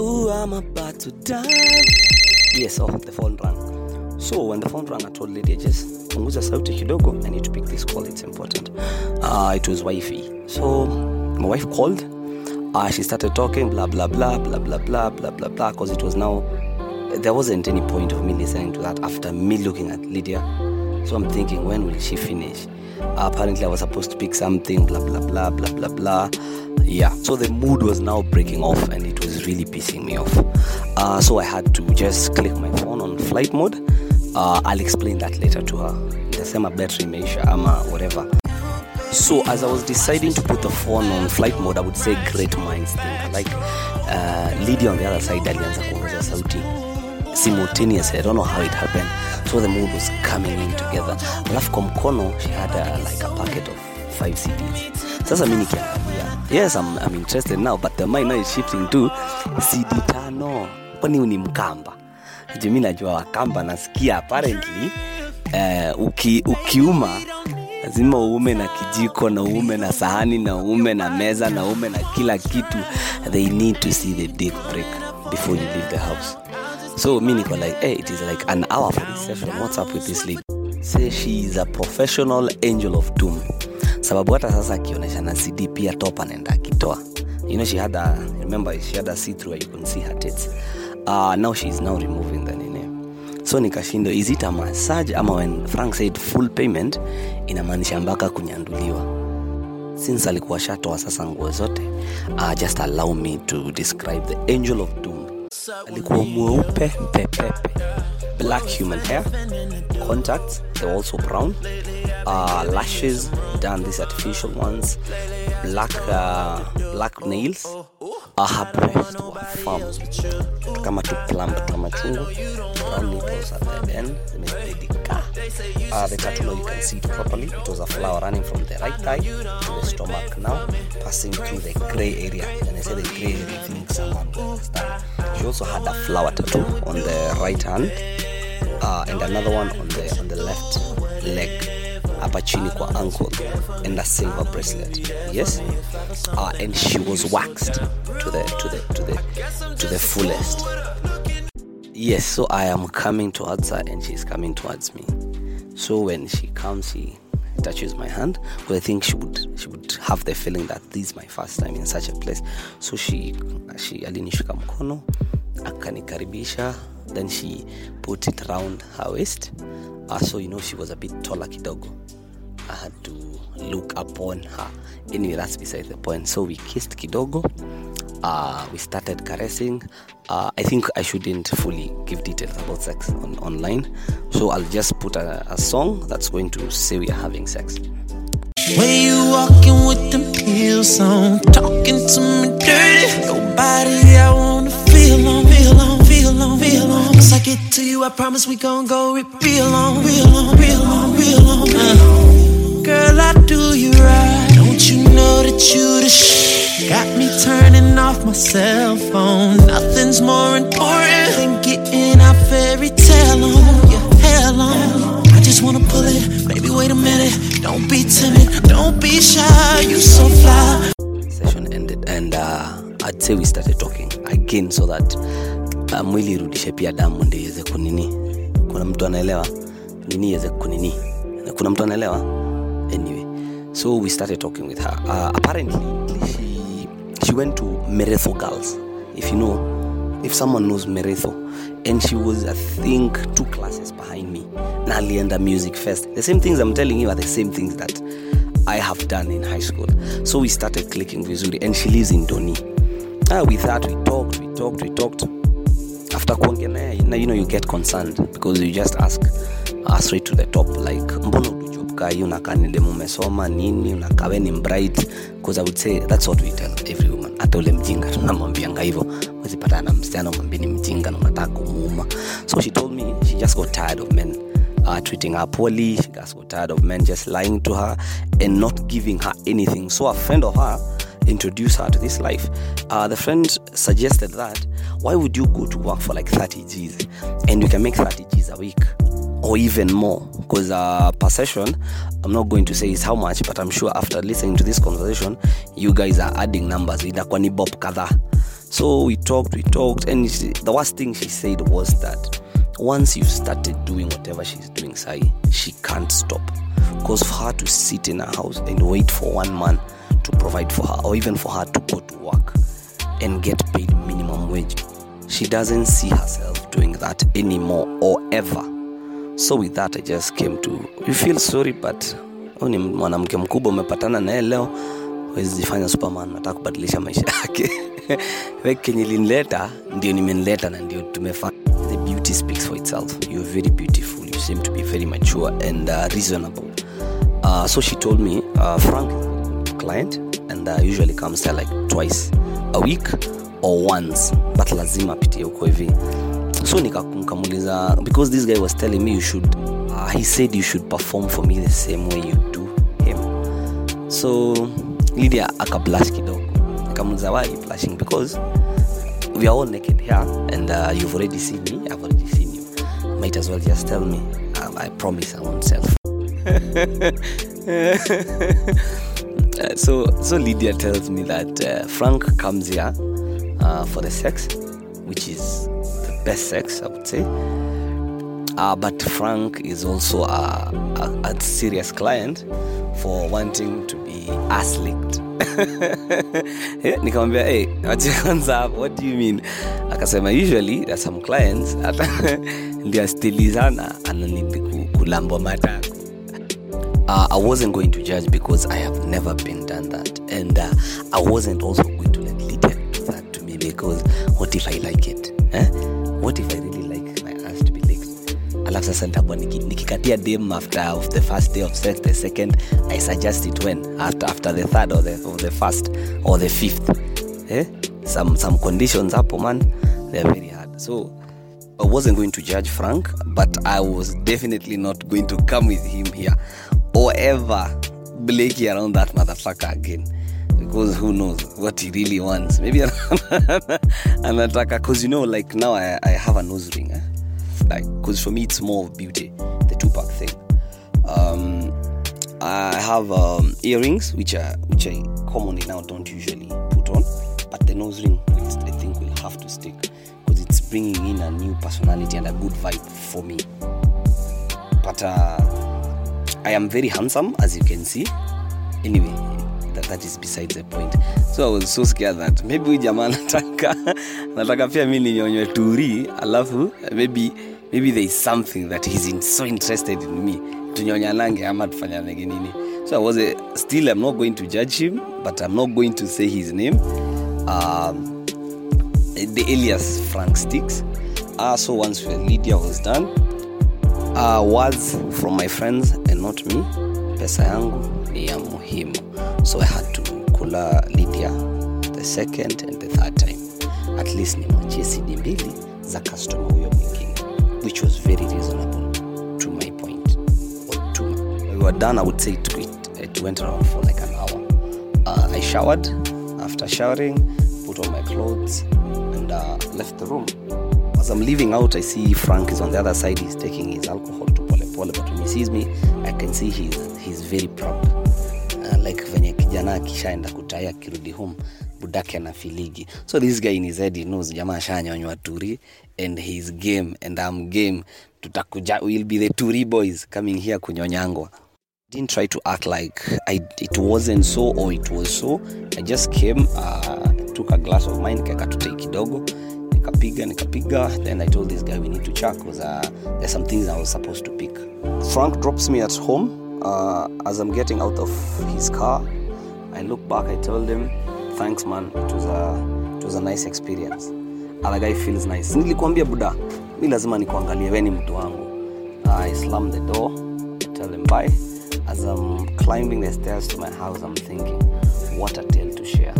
Ooh, I'm about to die. Yes, oh, the phone rang. So when the phone rang, I told Lydia, just punguza sauti kidogo. I need to pick this call. It's important. Uh, it was wifey. So my wife called. Uh, she started talking, blah blah blah blah blah blah blah blah blah. Because it was now there wasn't any point of me listening to that after me looking at Lydia. So I'm thinking, when will she finish? Uh, apparently, I was supposed to pick something, blah blah blah blah blah blah. Yeah, so the mood was now breaking off, and it was really pissing me off. Uh, so I had to just click my phone on flight mode. Uh, I'll explain that later to her. The Nitasema battery imeisha ama whatever. So as I was deciding to put the phone on flight mode, I would say great minds think. Like uh, Lydia on the other side alianza kuongeza sauti simultaneously. I don't know how it happened. So the mood was coming in together. Alafu kwa mkono she had a, like a packet of five CDs. Sasa mi nikiangalia, yes I'm, I'm interested now but the mind now is shifting to CD tano. Kwani ni Mkamba? Juu mi najua Wakamba nasikia apparently eh, uki, ukiuma lazima uume na kijiko na uume na sahani na uume na meza na uume na kila kitu. They need to see the dick break before you leave the house. So mi niko like hey, it is like an hour for this session what's up with this lady? Say she is a professional angel of doom sababu hata sasa akionyesha na cd pia top anaenda akitoa. You know she had a remember she had a see through you can see her tits. Uh, now she is now removing the nini so nikashindo is it a massage ama when frank said full payment inamaanisha mpaka kunyanduliwa? Since alikuwa shatoa sasa nguo zote uh, just allow me to describe the angel of doom. Alikuwa mweupe pepepe black human hair contacts they also brown uh, lashes done these artificial ones. Black uh, black nails. Uh, her breasts were firm kama tu plump kama chungu. Brown nipples at the end zimededika uh, the tattoo now you can see it properly. It was a flower running from the right thigh to the stomach now passing through the gray area. And I say the gray area someone understand she also had a flower tattoo on the right hand uh, and another one on the on the left leg hapa chini kwa ankle and a silver bracelet. Yes? Uh, and she was waxed to the to the to the to the fullest. Yes so i am coming towards her and she's coming towards me. So when she comes she touches my hand. Because i think she would she would have the feeling that this is my first time in such a place. So she she alinishika mkono akanikaribisha then she put it around her waist. Uh, so you know she was a bit taller kidogo. I had to look upon her. Anyway that's beside the point. So we kissed kidogo. Uh, we started caressing. Uh, i think i shouldn't fully give details about sex on, online. So i'll just put a, a song that's going to say we are having sex. You walking with them heels on, talking to me dirty. Your body, I wanna you, I promise we gon' go re- real long, real long, real long, real long. Uh. Girl, I do you right. Don't you know that you the sh? Got me turning off my cell phone. Nothing's more important than getting our fairy tale on. Yeah, hell on. I just wanna pull it. Baby, wait a minute. Don't be timid. Don't be shy. You so fly. session ended and uh, i'd say we started talking again so that uh, mwili irudishe pia damu ndio iweze kunini. Kuna mtu anaelewa? Nini iweze kunini? Kuna mtu anaelewa? Anyway so we started talking with her. Uh, apparently she, she went to meretho girls. If you know if someone knows meretho and she was i think two classes behind me. Na alienda music fest. The same things i'm telling you are the same things that I have done in high school. So we started clicking vizuri, and she lives in Doni. Ah, with that, we talked, we talked, we talked. After now you know you get concerned because you just ask uh, straight to the top like mbona udujob kai unakaa ni demu umesoma nini unakaa we ni bright because I would say that's what we tell every woman hata ule mjinga tunamwambianga hivyo wezipatana na msichana umwambie ni mjinga na unataka kumuuma so she told me she just got tired of men uh, treating her poorly. She just got tired of men just lying to her and not giving her anything. So a friend of her introduced her to this life. Uh, the friend suggested that why would you go to work for like 30 G's and you can make 30 G's a week or even more? Because uh, per session, I'm not going to say is how much, but I'm sure after listening to this conversation, you guys are adding numbers. Itakuwa ni bob kadhaa so we talked we talked and she, the worst thing she said was that once you've started doing whatever she's doing sai she can't stop because for her to sit in her house and wait for one man to provide for her or even for her to go to work and get paid minimum wage she doesn't see herself doing that anymore or ever. So with that i just came to you feel sorry but huyu ni mwanamke mkubwa umepatana naye leo wezi jifanya superman nataka kubadilisha maisha yake. Kenye linileta ndio nimenileta na ndio tumefanya. The beauty speaks for itself. You're very beautiful. You seem to be very mature and uh, reasonable. Uh, so she told me uh, frank client and uh, usually comes there like twice a week or once but lazima apitie huko hivi. So nika- nikamuuliza because this guy was telling me you should uh, he said you should perform for me the same way you do him. So lydia akablash kidogo. Nikamuuliza why blushing? Because we are all naked here and uh, you've already seen me i've already seen you. Might as well just tell me um, i promise i won't self Uh, so so lydia tells me that uh, frank comes here uh, for the sex which is the best sex i would say. Uh, but frank is also a, a, a serious client for wanting to be ass licked Eh, nikamwambia hey, wache kwanza hapo what do you mean? Akasema usually there are some clients hata ndio stili sana ananidi ku- kulambwa matako. Uh, I wasn't going to judge because I have never been done that, and uh, I wasn't also because what if I like it? Eh? What if I really like my ass to be licked? Alafu sasa nitakuwa nikikatia dem after of the first day of sex, the second I suggest it when after after the third or the or the first or the fifth. Eh? Some some conditions hapo man, they're very hard. So I wasn't going to judge Frank, but I was definitely not going to come with him here or ever Blakey around that motherfucker again. Because who knows what he really wants. Maybe anataka, because you know, like now I, I have a nose ring. Eh? Like, because for me it's more of beauty, the two-pack thing. Um, I have um, earrings, which are which I commonly now don't usually put on, but the nose ring, I think, will have to stick because it's bringing in a new personality and a good vibe for me. But uh, I am very handsome, as you can see. Anyway, that, is besides the point. So I was so scared that maybe huyu jamaa anataka nataka pia mi ninyonywe turi, alafu maybe maybe there is something that he's in, so interested in me tunyonyanange ama tufanyanage nini. So I was uh, still I'm not going to judge him, but I'm not going to say his name. Um, the alias Frank Sticks. Uh, so once Lydia was done, uh, words from my friends and not me pesa yangu ni ya muhimu so i had to kula lydia the second and the third time. At least nimwachie cd mbili za customer huyo mwingine which was very reasonable to my point. Or to we were done i would say it, it, it went around for like an hour. Uh, i showered. After showering put on my clothes and uh, left the room. As I'm leaving out, I see Frank is on the other side. He's taking his alcohol to pole pole, but when he sees me, I can see he's, he's very proud. Uh, like venye kijana akishaenda kutai akirudi home budake anafiligi so this guy ni zedi head jamaa ashanyonywa turi and his game and am game. Tutakuja will be the turi boys coming here kunyonyangwa. Didn't try to act like I, it wasn't so or it was so. I just came uh, took a glass of mine kaka tutei kidogo. Nikapiga nikapiga then i told this guy we need to chat because uh, there's some things i was supposed to pick. Frank drops me at home uh, as i'm getting out of his car i look back i told him thanks man. It was a, it was a nice experience. Other guy feels nice. Nilikuambia buda mi lazima nikuangalie we ni mtu wangu. I slam the door i tell him bye. As i'm climbing the stairs to my house i'm thinking what a tale to share